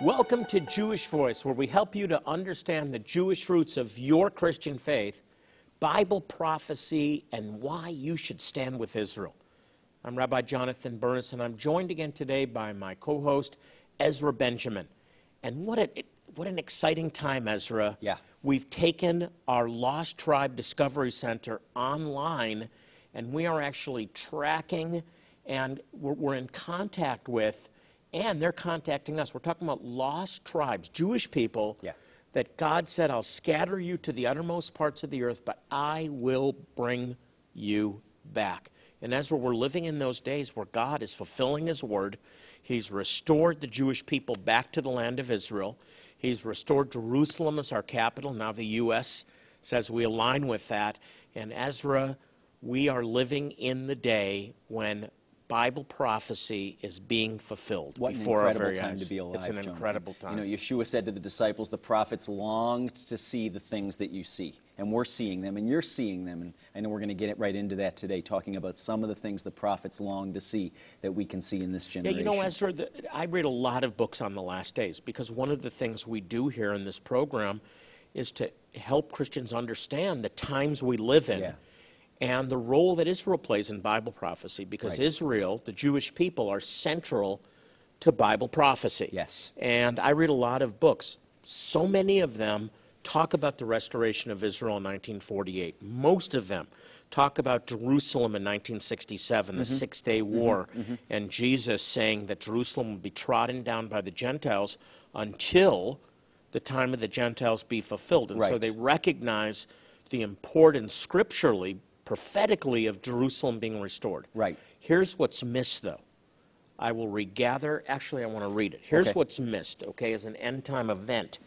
Welcome to Jewish Voice, where we help you to understand the Jewish roots of your Christian faith, Bible prophecy, and why you should stand with Israel. I'm Rabbi Jonathan Bernis, and I'm joined again today by my co host, Ezra Benjamin. And what, a, what an exciting time, Ezra. Yeah. We've taken our Lost Tribe Discovery Center online, and we are actually tracking and we're, we're in contact with, and they're contacting us. We're talking about lost tribes, Jewish people. Yeah. That God said, I'll scatter you to the uttermost parts of the earth, but I will bring you back. And Ezra, we're living in those days where God is fulfilling His word. He's restored the Jewish people back to the land of Israel. He's restored Jerusalem as our capital. Now the U.S. says we align with that. And Ezra, we are living in the day when Bible prophecy is being fulfilled What before an our incredible very time eyes. to be alive. It's an Jonathan. incredible time. You know, Yeshua said to the disciples, the prophets longed to see the things that you see. And we're seeing them, and you're seeing them. And I know we're going to get it right into that today, talking about some of the things the prophets long to see that we can see in this generation. Yeah, you know, Ezra, the, I read a lot of books on the last days because one of the things we do here in this program is to help Christians understand the times we live in Yeah. And the role that Israel plays in Bible prophecy because Right. Israel, the Jewish people, are central to Bible prophecy. Yes. And I read a lot of books. So many of them talk about the restoration of Israel in 1948. Most of them talk about Jerusalem in 1967, the mm-hmm. Six Day mm-hmm. War, mm-hmm. and Jesus saying that Jerusalem will be trodden down by the Gentiles until the time of the Gentiles be fulfilled. And so they recognize the importance scripturally, prophetically, of Jerusalem being restored. Right. Here's what's missed, though. I will regather. Actually, I want to read it. Here's Okay. what's missed, okay, as an end time event.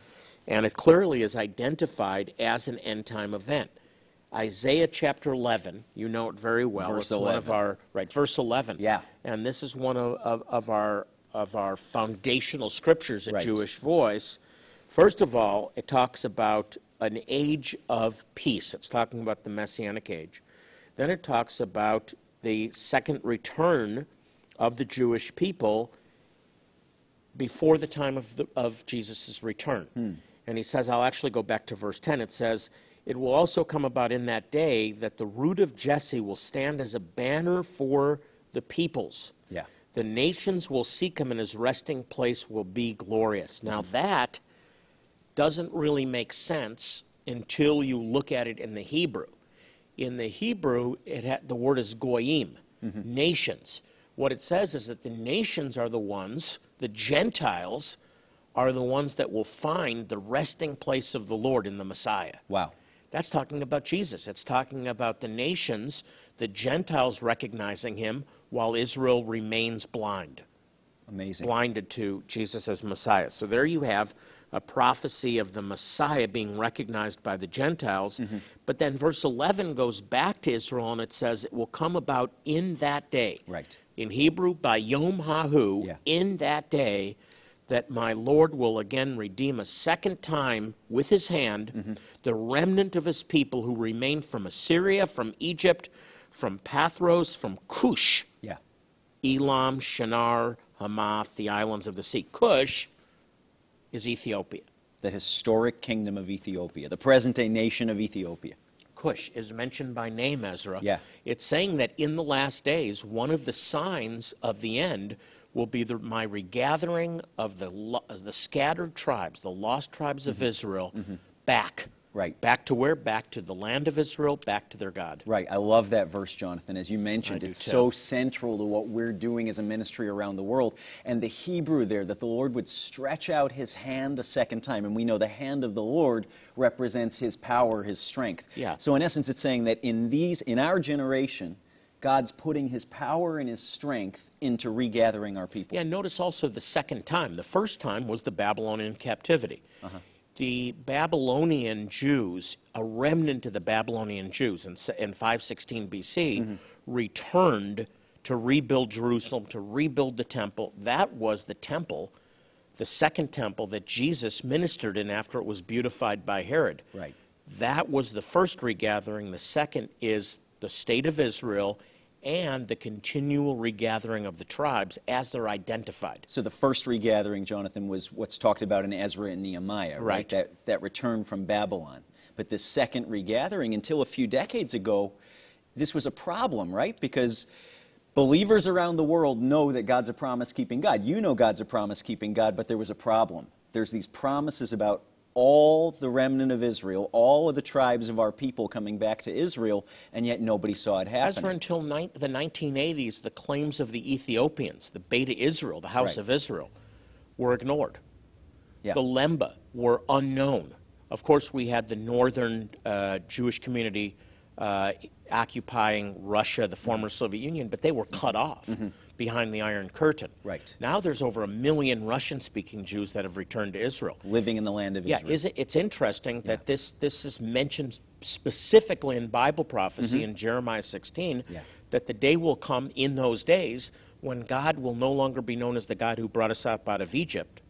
And it clearly is identified as an end time event. Isaiah chapter 11, you know it very well. Verse it's one of 11. our, right, verse 11. Yeah. And this is one of, of, of our, of our foundational scriptures at Right. Jewish Voice. First of all, it talks about an age of peace. It's talking about the Messianic age. Then it talks about the second return of the Jewish people before the time of, the, of Jesus' return. Hmm. And he says, I'll actually go back to verse 10. It says, It will also come about in that day that the root of Jesse will stand as a banner for the peoples. Yeah. The nations will seek him, and his resting place will be glorious. Hmm. Now, that doesn't really make sense until you look at it in the Hebrew. In the Hebrew, it ha- the word is goyim, mm-hmm. nations. What it says is that the nations are the ones, the Gentiles are the ones that will find the resting place of the Lord in the Messiah. Wow. That's talking about Jesus. It's talking about the nations, the Gentiles recognizing him while Israel remains blind Amazing. blinded to Jesus as Messiah. So there you have a prophecy of the Messiah being recognized by the Gentiles. Mm-hmm. But then verse 11 goes back to Israel and it says, It will come about in that day. Right. In Hebrew, by Yom Hahu, Yeah. in that day, that my Lord will again redeem a second time with his hand Mm-hmm. the remnant of his people who remained from Assyria, from Egypt, from Pathros, from Cush. Yeah. Elam, Shinar, Hamath, the islands of the sea. Cush is Ethiopia. The historic kingdom of Ethiopia, the present day nation of Ethiopia. Cush is mentioned by name, Ezra. Yeah. It's saying that in the last days, one of the signs of the end will be the, my regathering of the, the scattered tribes, the lost tribes of mm-hmm. Israel, mm-hmm. back. Right. Back to where? Back to the land of Israel, back to their God. Right. I love that verse, Jonathan. As you mentioned, it's too. so central to what we're doing as a ministry around the world. And the Hebrew there, that the Lord would stretch out his hand a second time. And we know the hand of the Lord represents his power, his strength. Yeah. So in essence, it's saying that in these, in our generation, God's putting his power and his strength into regathering our people. Yeah, notice also the second time. The first time was the Babylonian captivity. Uh-huh. The Babylonian Jews, a remnant of the Babylonian Jews in, in 516 BC, Mm-hmm. returned to rebuild Jerusalem, to rebuild the temple. That was the temple, the second temple that Jesus ministered in after it was beautified by Herod. Right. That was the first regathering. The second is the state of Israel and the continual regathering of the tribes as they're identified. So the first regathering, Jonathan, was what's talked about in Ezra and Nehemiah, right? Right. That, that return from Babylon. But the second regathering, until a few decades ago, this was a problem, right? Because believers around the world know that God's a promise keeping God. You know God's a promise keeping God, but there was a problem. There's these promises about all the remnant of Israel, all of the tribes of our people coming back to Israel, and yet nobody saw it happen. Ezra until nine, the 1980s, the claims of the Ethiopians, the Beta Israel, the House Right. of Israel, were ignored. Yeah. The Lemba were unknown. Of course, we had the northern uh, Jewish community uh, occupying Russia, the former Soviet Union, but they were cut off behind the Iron Curtain. Right. Now there's over a million Russian-speaking Jews that have returned to Israel. Living in the land of Yeah, Israel. is it, it's interesting that this, this is mentioned specifically in Bible prophecy in Jeremiah 16 Mm-hmm. Yeah. that the day will come in those days when God will no longer be known as the God who brought us up out of Egypt.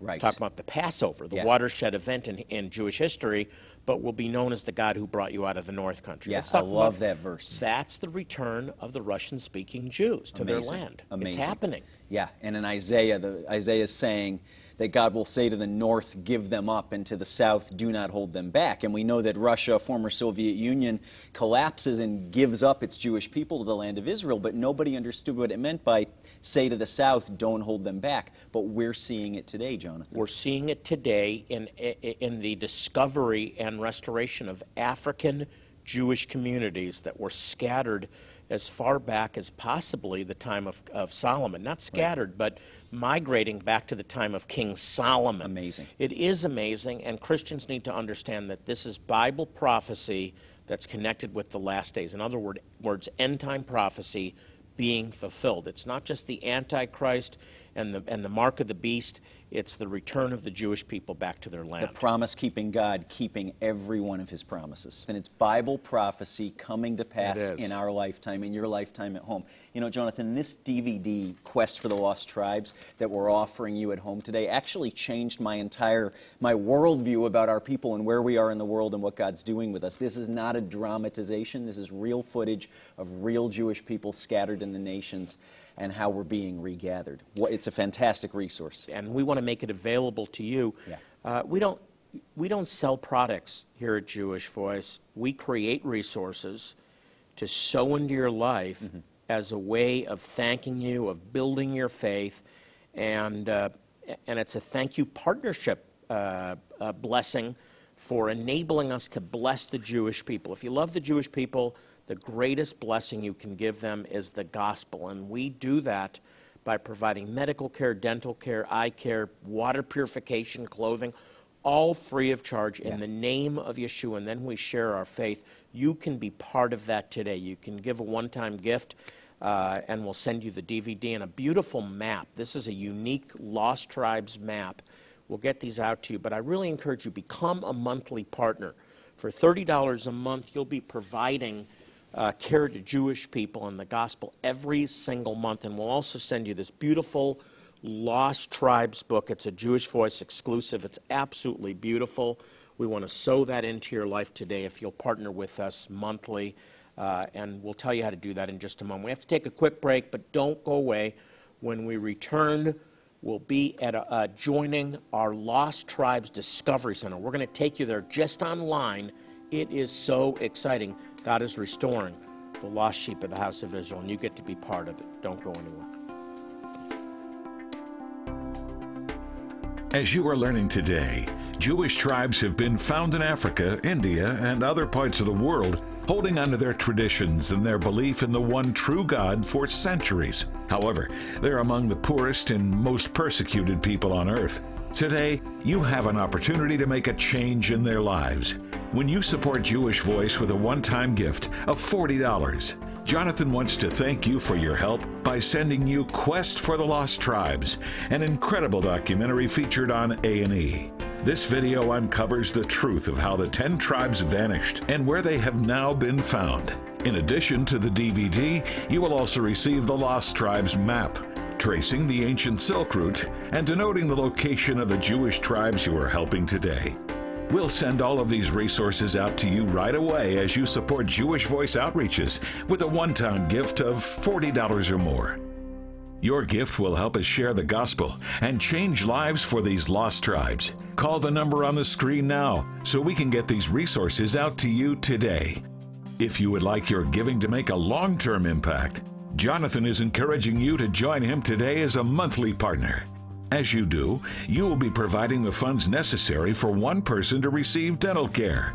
Right. Talking about the Passover, the Yeah. watershed event in, in Jewish history, but will be known as the God who brought you out of the North Country. Yeah, I love that verse. That's the return of the Russian speaking Jews to their land. Amazing. It's happening. Yeah, and in Isaiah, the, Isaiah is saying that God will say to the north, give them up, and to the south, do not hold them back. And we know that Russia, former Soviet Union, collapses and gives up its Jewish people to the land of Israel, but nobody understood what it meant by say to the south, don't hold them back. But we're seeing it today, Jonathan. We're seeing it today in, in the discovery and restoration of African Jewish communities that were scattered as far back as possibly the time of, of Solomon. Not scattered, but migrating back to the time of King Solomon. Amazing. It is amazing, and Christians need to understand that this is Bible prophecy that's connected with the last days. In other word, words, end time prophecy being fulfilled. It's not just the Antichrist and the, and the mark of the beast, it's the return of the Jewish people back to their land. the promise keeping God keeping every one of his promises. And it's Bible prophecy coming to pass in our lifetime, in your lifetime at home. You know, Jonathan, this DVD, Quest for the Lost Tribes, that we're offering you at home today actually changed my entire, my worldview about our people and where we are in the world and what God's doing with us. This is not a dramatization. This is real footage of real Jewish people scattered in the nations and how we're being regathered. It's a fantastic resource. and we want to make it available to you. Yeah. Uh, we don't we don't sell products here at Jewish Voice. We create resources to sow into your life Mm-hmm. as a way of thanking you, of building your faith, and uh, and it's a thank you partnership uh, uh, blessing for enabling us to bless the Jewish people. If you love the Jewish people, the greatest blessing you can give them is the gospel, and we do that by providing medical care, dental care, eye care, water purification, clothing, all free of charge in the name of Yeshua. And then we share our faith. You can be part of that today. You can give a one time gift, uh, and we'll send you the DVD and a beautiful map. This is a unique Lost Tribes map. We'll get these out to you, but I really encourage you become a monthly partner. For $30 a month, you'll be providing uh, care to Jewish people and the gospel every single month. And we'll also send you this beautiful Lost Tribes book. It's a Jewish Voice exclusive. It's absolutely beautiful. We want to sow that into your life today if you'll partner with us monthly. Uh, and we'll tell you how to do that in just a moment. We have to take a quick break, but don't go away. When we return, we'll be at a, uh, joining our Lost Tribes Discovery Center. We're going to take you there just online. It is so exciting. God is restoring the lost sheep of the house of Israel, and you get to be part of it. Don't go anywhere. As you are learning today, Jewish tribes have been found in Africa, India, and other parts of the world, holding onto their traditions and their belief in the one true God for centuries. However, they're among the poorest and most persecuted people on earth. Today, you have an opportunity to make a change in their lives. When you support Jewish Voice with a one time gift of $40, Jonathan wants to thank you for your help by sending you Quest for the Lost Tribes, an incredible documentary featured on A&E. This video uncovers the truth of how the 10 tribes vanished and where they have now been found. In addition to the DVD, you will also receive the Lost Tribes map, tracing the ancient Silk Route and denoting the location of the Jewish tribes you are helping today. We'll send all of these resources out to you right away as you support Jewish Voice Outreaches with a one time gift of $40 or more. Your gift will help us share the gospel and change lives for these lost tribes. Call the number on the screen now so we can get these resources out to you today. If you would like your giving to make a long term impact, Jonathan is encouraging you to join him today as a monthly partner. As you do, you will be providing the funds necessary for one person to receive dental care.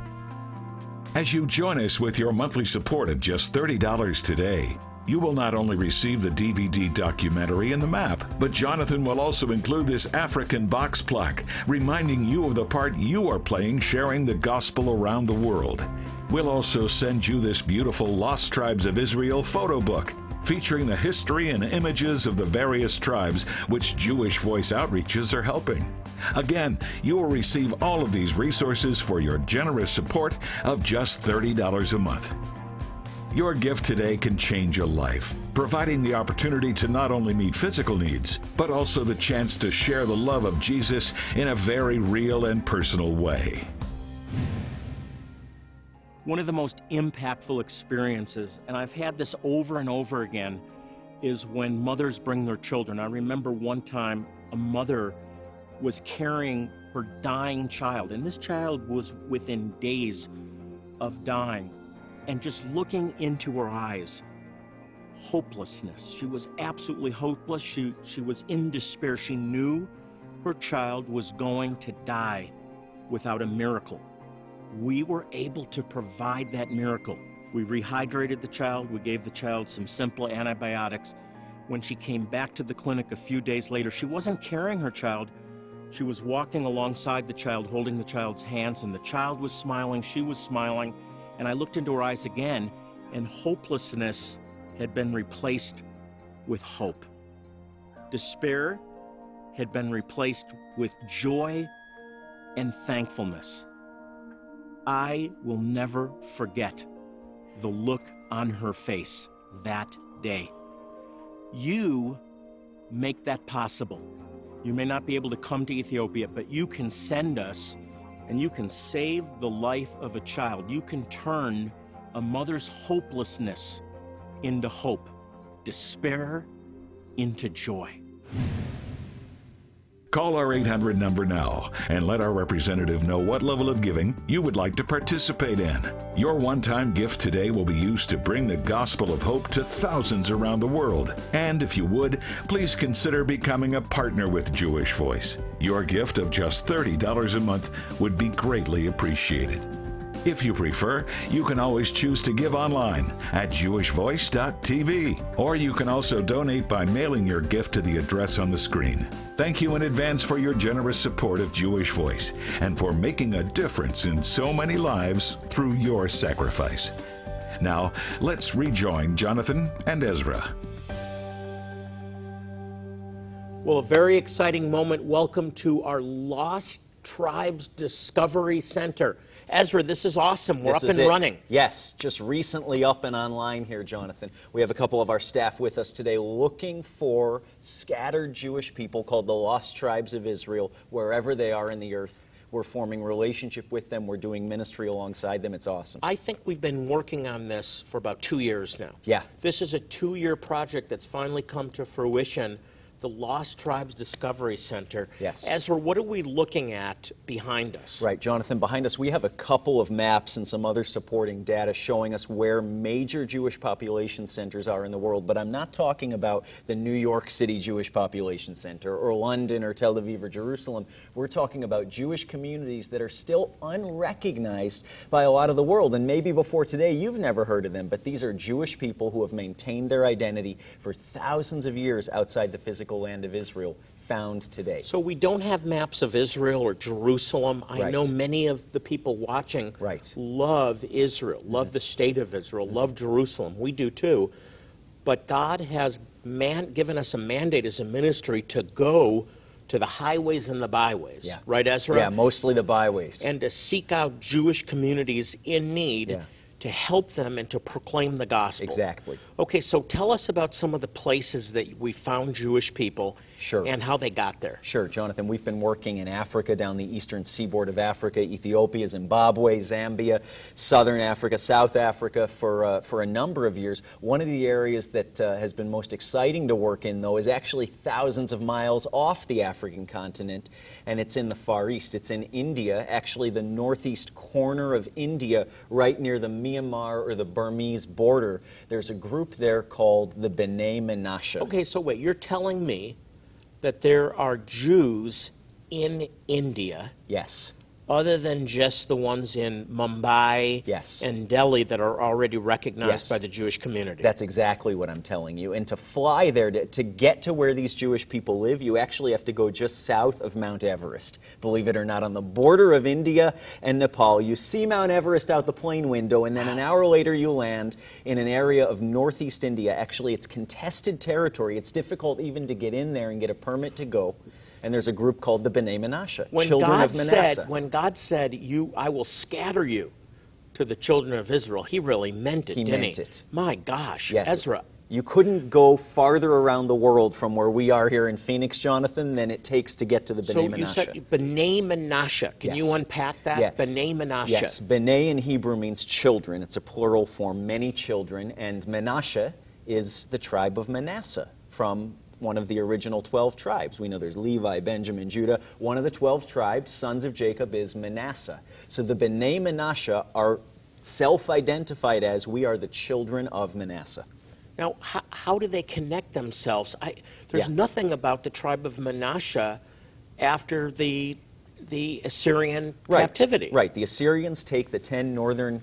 As you join us with your monthly support of just $30 today, you will not only receive the DVD documentary and the map, but Jonathan will also include this African box plaque, reminding you of the part you are playing sharing the gospel around the world. We'll also send you this beautiful Lost Tribes of Israel photo book featuring the history and images of the various tribes which Jewish Voice Outreaches are helping. Again, you will receive all of these resources for your generous support of just $30 a month. Your gift today can change a life, providing the opportunity to not only meet physical needs, but also the chance to share the love of Jesus in a very real and personal way. One of the most impactful experiences, and I've had this over and over again, is when mothers bring their children. I remember one time a mother was carrying her dying child, and this child was within days of dying, and just looking into her eyes, hopelessness. She was absolutely hopeless. She, she was in despair. She knew her child was going to die without a miracle we were able to provide that miracle. We rehydrated the child, we gave the child some simple antibiotics. When she came back to the clinic a few days later, she wasn't carrying her child. She was walking alongside the child, holding the child's hands, and the child was smiling, she was smiling. And I looked into her eyes again, and hopelessness had been replaced with hope. Despair had been replaced with joy and thankfulness. I will never forget the look on her face that day. You make that possible. You may not be able to come to Ethiopia, but you can send us and you can save the life of a child. You can turn a mother's hopelessness into hope, despair into joy. Call our 800 number now and let our representative know what level of giving you would like to participate in. Your one time gift today will be used to bring the gospel of hope to thousands around the world. And if you would, please consider becoming a partner with Jewish Voice. Your gift of just $30 a month would be greatly appreciated. If you prefer, you can always choose to give online at jewishvoice.tv, or you can also donate by mailing your gift to the address on the screen. Thank you in advance for your generous support of Jewish Voice and for making a difference in so many lives through your sacrifice. Now, let's rejoin Jonathan and Ezra. Well, a very exciting moment. Welcome to our Lost Tribes Discovery Center. Ezra, this is awesome. We're This up and it. running. Yes, just recently up and online here, Jonathan. We have a couple of our staff with us today looking for scattered Jewish people called the Lost Tribes of Israel, wherever they are in the earth. We're forming relationship with them. We're doing ministry alongside them. It's awesome. I think we've been working on this for about two years now. Yeah. This is a two year project that's finally come to fruition. The Lost Tribes Discovery Center. Yes. Ezra, what are we looking at behind us? Right, Jonathan, behind us we have a couple of maps and some other supporting data showing us where major Jewish population centers are in the world, but I'm not talking about the New York City Jewish Population Center or London or Tel Aviv or Jerusalem. We're talking about Jewish communities that are still unrecognized by a lot of the world, and maybe before today you've never heard of them, but these are Jewish people who have maintained their identity for thousands of years outside the physical land of Israel found today. So we don't have maps of Israel or Jerusalem. I Right. know many of the people watching Right. Mm-hmm. love Israel, love the state of Israel, love Jerusalem. We do too. But God has man, given us a mandate as a ministry to go to the highways and the byways. Yeah. Right, Ezra? Yeah, mostly the byways. and to seek out Jewish communities in need Yeah. To help them and to proclaim the gospel. Exactly. Okay, so tell us about some of the places that we found Jewish people Sure. and how they got there. Sure, Jonathan. We've been working in Africa, down the eastern seaboard of Africa, Ethiopia, Zimbabwe, Zambia, southern Africa, South Africa for, uh, for a number of years. One of the areas that uh, has been most exciting to work in, though, is actually thousands of miles off the African continent, and it's in the Far East. It's in India, actually the northeast corner of India, right near the Myanmar or the Burmese border. There's a group there called the B'nai Menashe. Okay, so wait, you're telling me that there are Jews in India Yes. Other than just the ones in Mumbai Yes. and Delhi that are already recognized Yes. by the Jewish community. That's exactly what I'm telling you. And to fly there, to, to get to where these Jewish people live, you actually have to go just south of Mount Everest. Believe it or not, on the border of India and Nepal. You see Mount Everest out the plane window, and then an hour later you land in an area of northeast India. Actually, it's contested territory. It's difficult even to get in there and get a permit to go. And there's a group called the B'nai Menashe, when children God of Manasseh. said, when God said, "You, I will scatter you to the children of Israel," He really meant it, He didn't meant he? it. My gosh, Yes. Ezra. You couldn't go farther around the world from where we are here in Phoenix, Jonathan, than it takes to get to the B'nai So Menashe. you said B'nai Menashe. Can you unpack that? Yeah. B'nai Menashe. Yes, B'nai in Hebrew means children. It's a plural form, many children. And Menashe is the tribe of Manasseh from one of the original 12 tribes. We know there's Levi, Benjamin, Judah. One of the 12 tribes, sons of Jacob, is Manasseh. So the B'nai Manasseh are self identified as we are the children of Manasseh. Now, how, how do they connect themselves? I, there's Yeah. nothing about the tribe of Manasseh after the the Assyrian Right. captivity. Right. The Assyrians take the 10 northern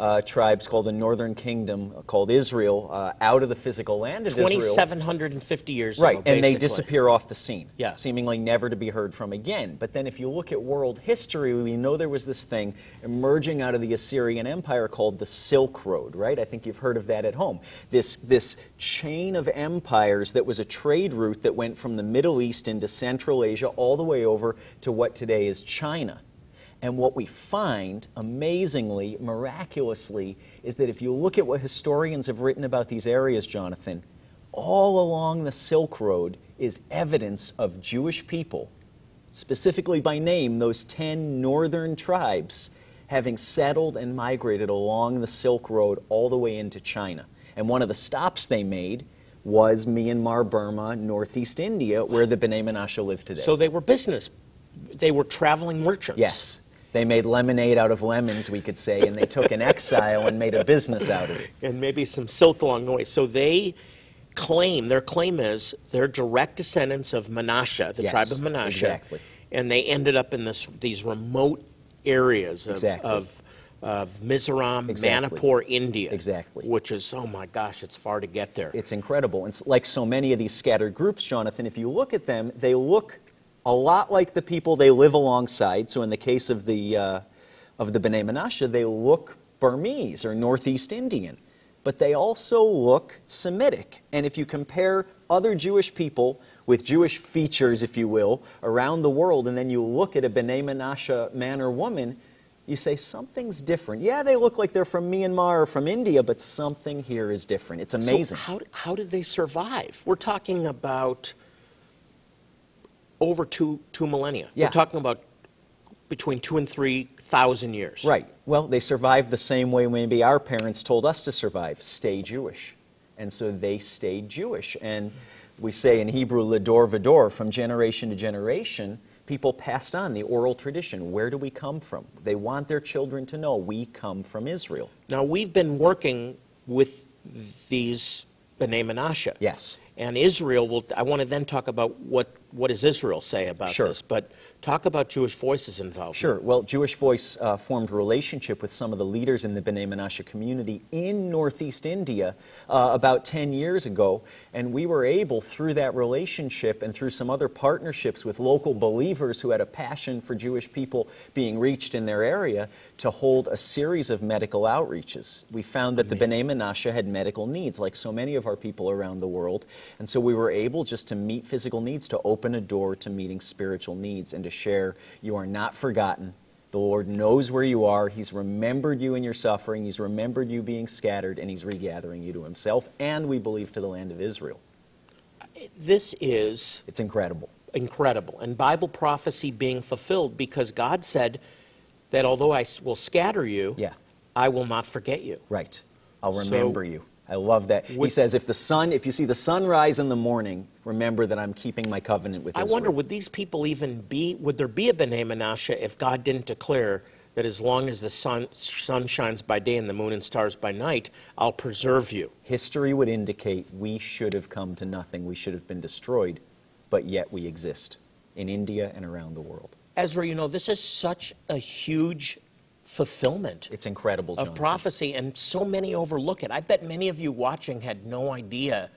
uh, tribes called the Northern Kingdom, called Israel, uh, out of the physical land of Israel. 2,750 years Right, ago. and they disappear off the scene, Yeah. seemingly never to be heard from again. But then, if you look at world history, we know there was this thing emerging out of the Assyrian Empire called the Silk Road, right? I think you've heard of that at home. This, this chain of empires that was a trade route that went from the Middle East into Central Asia all the way over to what today is China. And what we find, amazingly, miraculously, is that if you look at what historians have written about these areas, Jonathan, all along the Silk Road is evidence of Jewish people, specifically by name, those 10 northern tribes, having settled and migrated along the Silk Road all the way into China. And one of the stops they made was Myanmar, Burma, northeast India, where the B'nai Menashe live today. So they were business. They were traveling merchants. Yes. They made lemonade out of lemons, we could say, and they took an exile and made a business out of it. And maybe some silk along the way. So they claim, their claim is they're direct descendants of Menashe, the Yes, tribe of Menashe. exactly. And they ended up in this, these remote areas of, Exactly. of, of Mizoram, Exactly. Manipur, India. Exactly. Which is, oh my gosh, it's far to get there. It's incredible. It's like so many of these scattered groups, Jonathan, if you look at them, they look a lot like the people they live alongside. So in the case of the, uh, of the B'nai Menashe, they look Burmese or Northeast Indian. But they also look Semitic. And if you compare other Jewish people with Jewish features, if you will, around the world, and then you look at a B'nai Menashe man or woman, you say something's different. Yeah, they look like they're from Myanmar or from India, but something here is different. It's amazing. So how, how did they survive? We're talking about over two, two millennia. Yeah. We're talking about between two and three thousand years. Right. Well, they survived the same way maybe our parents told us to survive stay Jewish. And so they stayed Jewish. And we say in Hebrew, Lador Vador, from generation to generation, people passed on the oral tradition. Where do we come from? They want their children to know we come from Israel. Now we've been working with these B'nai Menashe. Yes. and Israel will. I want to then talk about what what does Israel say about Sure. this, but talk about Jewish Voices involvement. Sure. Well, Jewish Voice uh, formed a relationship with some of the leaders in the B'nai Menashe community in Northeast India uh, about 10 years ago, and we were able, through that relationship and through some other partnerships with local believers who had a passion for Jewish people being reached in their area, to hold a series of medical outreaches. We found that the B'nai Menashe had medical needs, like so many of our people around the world, and so we were able just to meet physical needs, to open a door to meeting spiritual needs, and to share you are not forgotten. The Lord knows where you are. He's remembered you in your suffering. He's remembered you being scattered, and He's regathering you to Himself, and we believe to the land of Israel. This is It's incredible. incredible, and Bible prophecy being fulfilled because God said that although I will scatter you, Yeah. I will not forget you. Right. I'll So- remember you. I love that. he says, if the sun, if you see the sun rise in the morning, remember that I'm keeping my covenant with you. I Israel. wonder, would these people even be, would there be a B'nai Menashe if God didn't declare that as long as the sun, sun shines by day and the moon and stars by night, I'll preserve you? History would indicate we should have come to nothing. We should have been destroyed, but yet we exist in India and around the world. Ezra, you know, this is such a huge fulfillment It's incredible, of Jonathan. prophecy, and so many overlook it. I bet many of you watching had no idea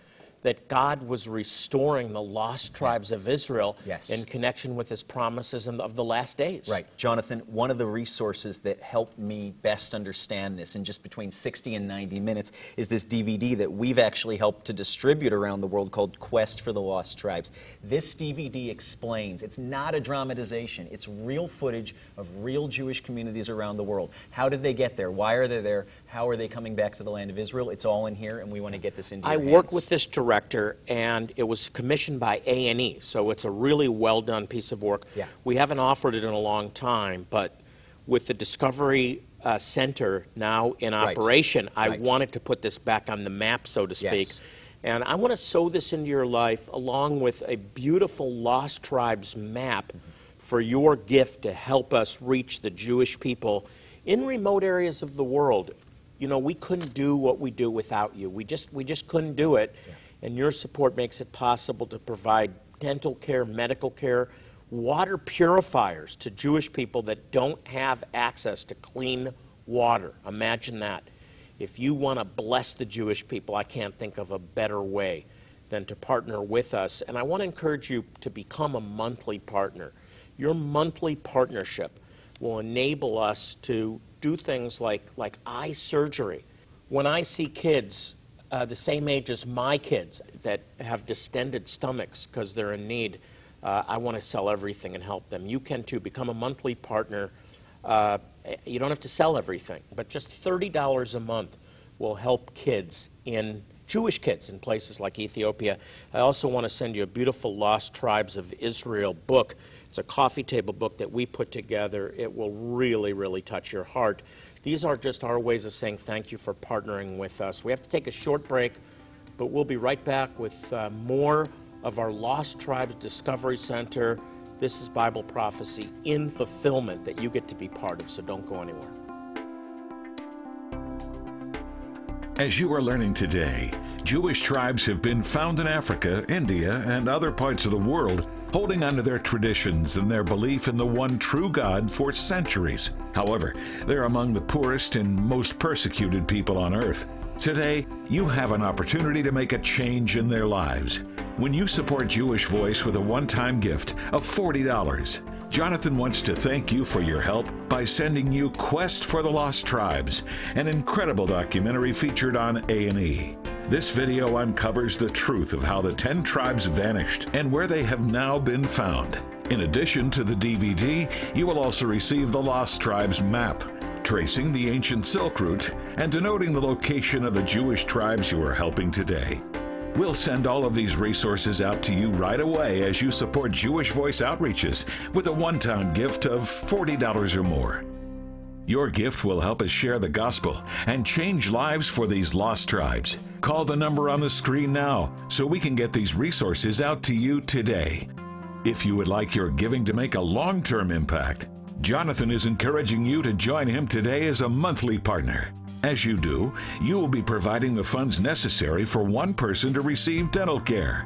that God was restoring the lost tribes of Israel Yes. in connection with his promises of the last days. Right. Jonathan, one of the resources that helped me best understand this in just between 60 and 90 minutes is this DVD that we've actually helped to distribute around the world called Quest for the Lost Tribes. This DVD explains, it's not a dramatization, it's real footage of real Jewish communities around the world. How did they get there? Why are they there? How are they coming back to the land of Israel? It's all in here, and we want to get this into I work with this director, and it was commissioned by A and E, so it's a really well done piece of work. Yeah. We haven't offered it in a long time, but with the Discovery uh, Center now in Right. operation, I Right. wanted to put this back on the map, so to speak. Yes. And I want to sow this into your life along with a beautiful Lost Tribes map for your gift to help us reach the Jewish people in remote areas of the world. You know, we couldn't do what we do without you. We just we just couldn't do it. And your support makes it possible to provide dental care, medical care, water purifiers to Jewish people that don't have access to clean water. Imagine that. If you want to bless the Jewish people, I can't think of a better way than to partner with us. And I want to encourage you to become a monthly partner. Your monthly partnership will enable us to do things like, like eye surgery. When I see kids uh, the same age as my kids that have distended stomachs because they're in need, uh, I want to sell everything and help them. You can too. Become a monthly partner. Uh, you don't have to sell everything, but just $30 a month will help kids in Jewish kids in places like Ethiopia. I also want to send you a beautiful Lost Tribes of Israel book. It's a coffee table book that we put together. It will really, really touch your heart. These are just our ways of saying thank you for partnering with us. We have to take a short break, but we'll be right back with uh, more of our Lost Tribes Discovery Center. This is Bible prophecy in fulfillment that you get to be part of, so don't go anywhere. As you are learning today, Jewish tribes have been found in Africa, India, and other parts of the world, holding onto their traditions and their belief in the one true God for centuries. However, they're among the poorest and most persecuted people on earth. Today, you have an opportunity to make a change in their lives. When you support Jewish Voice with a one time gift of $40, Jonathan wants to thank you for your help by sending you Quest for the Lost Tribes, an incredible documentary featured on A&E. This video uncovers the truth of how the 10 tribes vanished and where they have now been found. In addition to the DVD, you will also receive the Lost Tribes map, tracing the ancient Silk Route and denoting the location of the Jewish tribes you are helping today. We'll send all of these resources out to you right away as you support Jewish Voice Outreaches with a one time gift of $40 or more. Your gift will help us share the gospel and change lives for these lost tribes. Call the number on the screen now so we can get these resources out to you today. If you would like your giving to make a long term impact, Jonathan is encouraging you to join him today as a monthly partner. As you do, you will be providing the funds necessary for one person to receive dental care.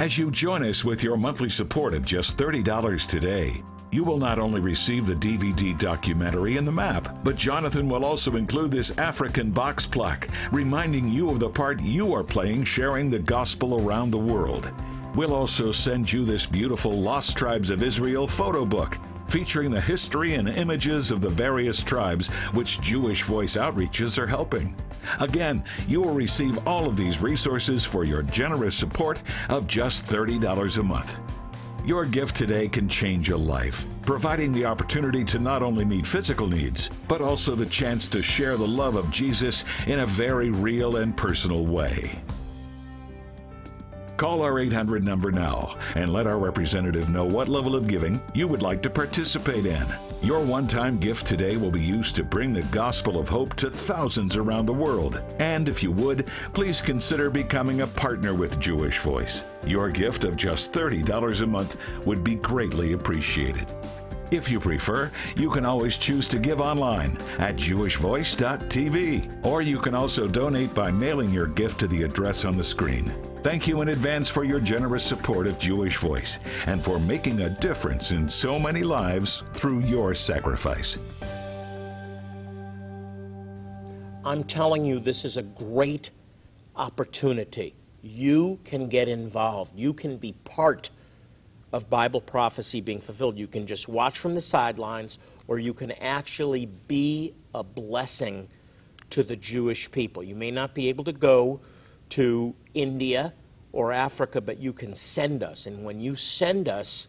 As you join us with your monthly support of just $30 today, you will not only receive the DVD documentary and the map, but Jonathan will also include this African box plaque, reminding you of the part you are playing sharing the gospel around the world. We'll also send you this beautiful Lost Tribes of Israel photo book featuring the history and images of the various tribes which Jewish Voice Outreaches are helping. Again, you will receive all of these resources for your generous support of just $30 a month. Your gift today can change a life, providing the opportunity to not only meet physical needs, but also the chance to share the love of Jesus in a very real and personal way. Call our 800 number now and let our representative know what level of giving you would like to participate in. Your one time gift today will be used to bring the gospel of hope to thousands around the world. And if you would, please consider becoming a partner with Jewish Voice. Your gift of just $30 a month would be greatly appreciated. If you prefer, you can always choose to give online at jewishvoice.tv, or you can also donate by mailing your gift to the address on the screen. Thank you in advance for your generous support of Jewish Voice and for making a difference in so many lives through your sacrifice. I'm telling you, this is a great opportunity. You can get involved. You can be part of Bible prophecy being fulfilled. You can just watch from the sidelines, or you can actually be a blessing to the Jewish people. You may not be able to go to India or Africa, but you can send us. And when you send us,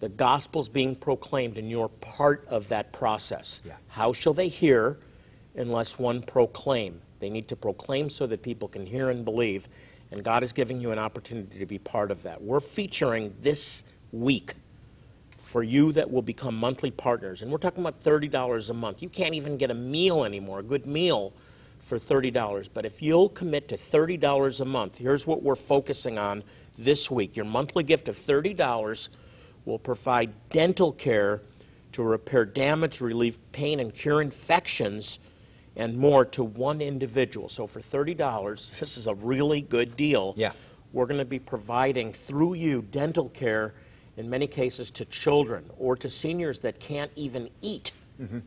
the gospel's being proclaimed, and you're part of that process. Yeah. How shall they hear unless one proclaim? They need to proclaim so that people can hear and believe, and God is giving you an opportunity to be part of that. We're featuring this week for you that will become monthly partners, and we're talking about $30 a month. You can't even get a meal anymore, a good meal for $30. But if you'll commit to $30 a month, here's what we're focusing on this week. Your monthly gift of $30 will provide dental care to repair damage, relieve pain, and cure infections and more to one individual. So for $30, this is a really good deal. Yeah. We're going to be providing through you dental care in many cases to children or to seniors that can't even eat. Mm-hmm.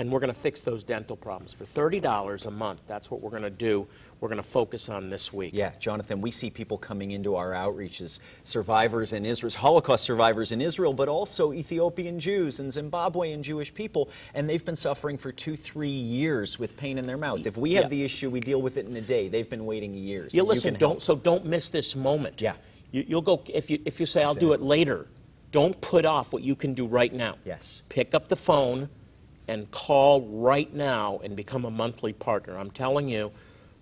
And we're going to fix those dental problems for $30 a month. That's what we're going to do. We're going to focus on this week. Yeah, Jonathan, we see people coming into our outreaches, survivors in Israel, Holocaust survivors in Israel, but also Ethiopian Jews and Zimbabwean Jewish people, and they've been suffering for two, three years with pain in their mouth. If we have Yeah. the issue, we deal with it in a day. They've been waiting years. You and listen, don't help. so don't miss this moment. Yeah. You, you'll go if you if you say I'll do it later. Don't put off what you can do right now. Yes. Pick up the phone and call right now and become a monthly partner. I'm telling you,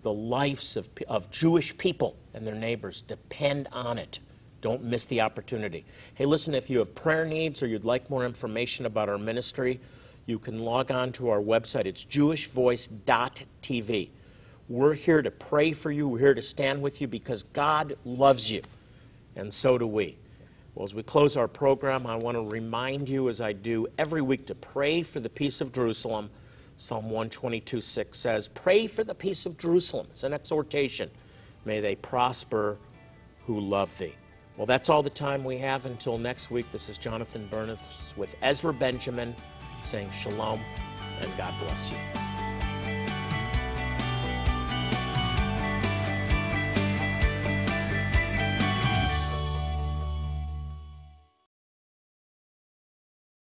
the lives of, of Jewish people and their neighbors depend on it. Don't miss the opportunity. Hey, listen, if you have prayer needs or you'd like more information about our ministry, you can log on to our website. It's jewishvoice.tv. We're here to pray for you. We're here to stand with you because God loves you, and so do we. Well, as we close our program, I want to remind you, as I do every week, to pray for the peace of Jerusalem. Psalm 122 6 says, Pray for the peace of Jerusalem. It's an exhortation. May they prosper who love thee. Well, that's all the time we have until next week. This is Jonathan Bernis with Ezra Benjamin saying shalom and God bless you.